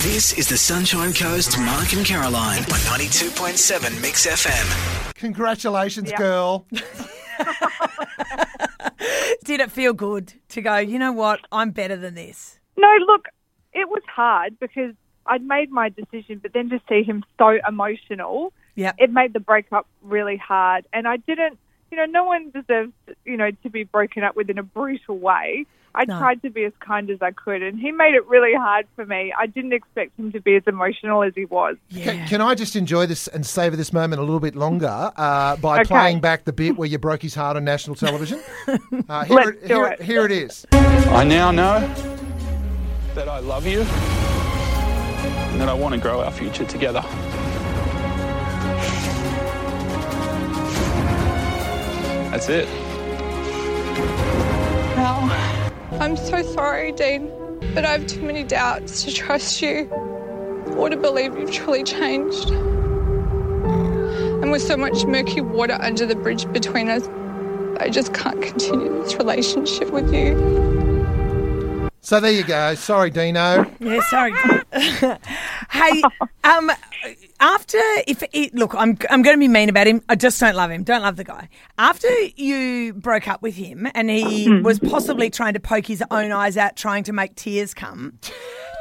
This is the Sunshine Coast Mark and Caroline on 92.7 Mix FM. Congratulations, Yep. girl. Did it feel good to go, you know what, I'm better than this? No, look, it was hard because I'd made my decision, but then to see him so emotional, Yep. it made the breakup really hard. And I didn't, you know, no one deserves, you know, to be broken up with in a brutal way. I No. tried to be as kind as I could, and he made it really hard for me. I didn't expect him to be as emotional as he was. Can, can I just enjoy this and savour this moment a little bit longer uh, by Okay. playing back the bit where you broke his heart on national television? Uh, here, Let's it, do here, it. here it is. I now know that I love you and that I want to grow our future together. That's it. Wow. I'm so sorry, Dean, but I have too many doubts to trust you or to believe you've truly changed. And with so much murky water under the bridge between us, I just can't continue this relationship with you. So there you go. Sorry, Dino. Yeah, sorry. hey, um, after if it, look, I'm I'm going to be mean about him. I just don't love him. Don't love the guy. After you broke up with him, and he was possibly trying to poke his own eyes out, trying to make tears come.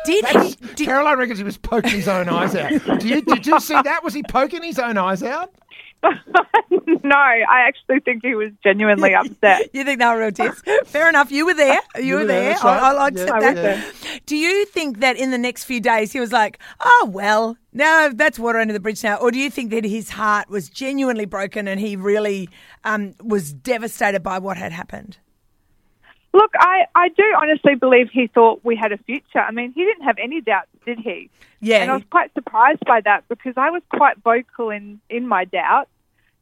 Did he? Did, Caroline reckons he was poking his own eyes out. Do you, did you see that? Was he poking his own eyes out? no, I actually think he was genuinely upset. you think they were real tears? Fair enough. You were there. You, were were there, there. right. I, I'll Yeah, accept I was that. Do you think that in the next few days he was like, oh, well, now that's water under the bridge now? Or do you think that his heart was genuinely broken and he really um, was devastated by what had happened? Look, I, I do honestly believe he thought we had a future. I mean, he didn't have any doubts, did he? Yeah. And I was quite surprised by that because I was quite vocal in, in my doubts,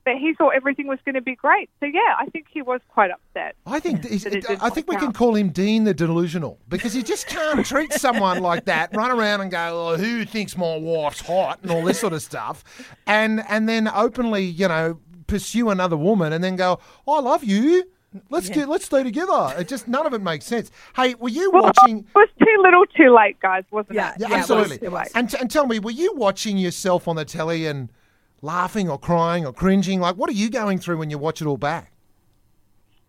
but he thought everything was going to be great. So, yeah, I think he was quite upset. I think he's- That it didn't I think we work can call him Dean the Delusional because he just can't treat someone like that, run around and go, oh, "Who thinks my wife's hot?" and all this sort of stuff, and and then openly, you know, pursue another woman and then go, "I love you." Let's get let's stay together. It just none of it makes sense. Hey, were you Well, watching? it was too little too late, guys, wasn't Yeah, it? Yeah, it was absolutely. too late. And, t- and tell me, were you watching yourself on the telly and laughing or crying or cringing? Like, what are you going through when you watch it all back?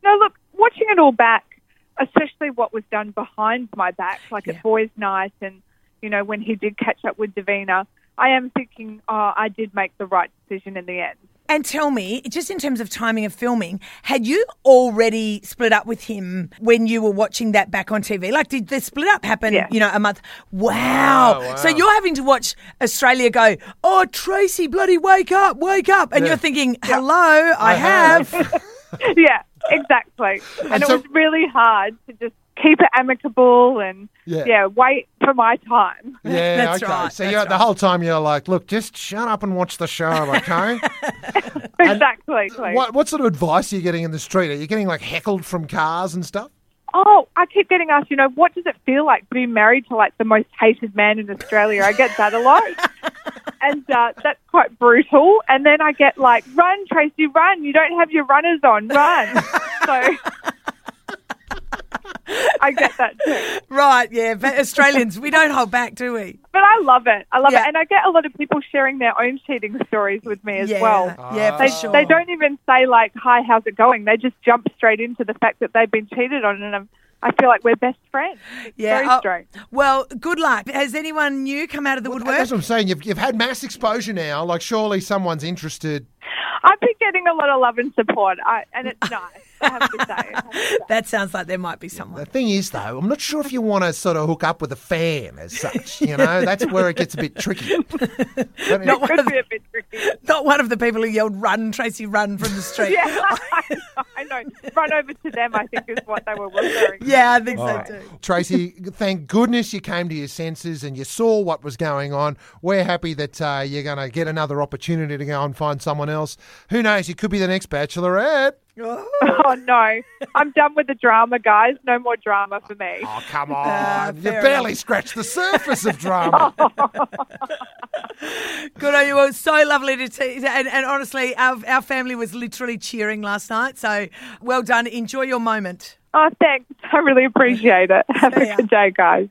No, look, watching it all back, especially what was done behind my back, like Yeah. at boys' night, and you know when he did catch up with Davina, I am thinking, oh, I did make the right decision in the end. And tell me, just in terms of timing of filming, had you already split up with him when you were watching that back on TV? Like, did the split up happen, Yeah. you know, a month? Wow. Oh, wow. So you're having to watch Australia go, oh, Tracey, bloody wake up, wake up. And Yeah. you're thinking, hello, I, have. yeah, exactly. And, And it was really hard to just keep it amicable and Yeah. yeah, wait for my time. Yeah, That's okay. right, So that's you're, the whole time you're like, look, just shut up and watch the show, okay? exactly. what, what sort of advice are you getting in the street? Are you getting like heckled from cars and stuff? Oh, I keep getting asked, you know, what does it feel like being married to like the most hated man in Australia? I get that a lot. and uh, that's quite brutal. And then I get like, run, Tracey, run. You don't have your runners on. Run. so I get that too. Right, yeah. But Australians, we don't hold back, do we? But I love it. I love Yeah. it. And I get a lot of people sharing their own cheating stories with me as yeah. well. Yeah, for They, sure. they don't even say like, "Hi, how's it going?" They just jump straight into the fact that they've been cheated on, and I'm, I feel like we're best friends. It's Yeah. very oh, straight. well, good luck. Has anyone new come out of the woodwork? That's what I'm saying. You've, you've had mass exposure now. Like, surely someone's interested. I've been getting a lot of love and support, I, and it's nice. I have to say. I have to say. That sounds like there might be someone. The thing is, though, I'm not sure if you want to sort of hook up with a fan as such. You know, that's where it gets a bit tricky. Not one Could of a bit tricky. Not one of the people who yelled, run, Tracey, run from the street. Yeah, I know, I know. Run over to them. I think is what they were referring. to. Yeah, I think All so right. too. Tracey, thank goodness you came to your senses and you saw what was going on. We're happy that uh, you're going to get another opportunity to go and find someone else. Who knows? You could be the next bachelorette. Oh no, I'm done with the drama, guys. No more drama for me. Oh, come on. Ah, you fair barely scratched the surface of drama. Good on you. Well, it's so lovely to see. And, and honestly, our, our family was literally cheering last night. So well done. Enjoy your moment. Oh, thanks. I really appreciate it. Have a good day, guys.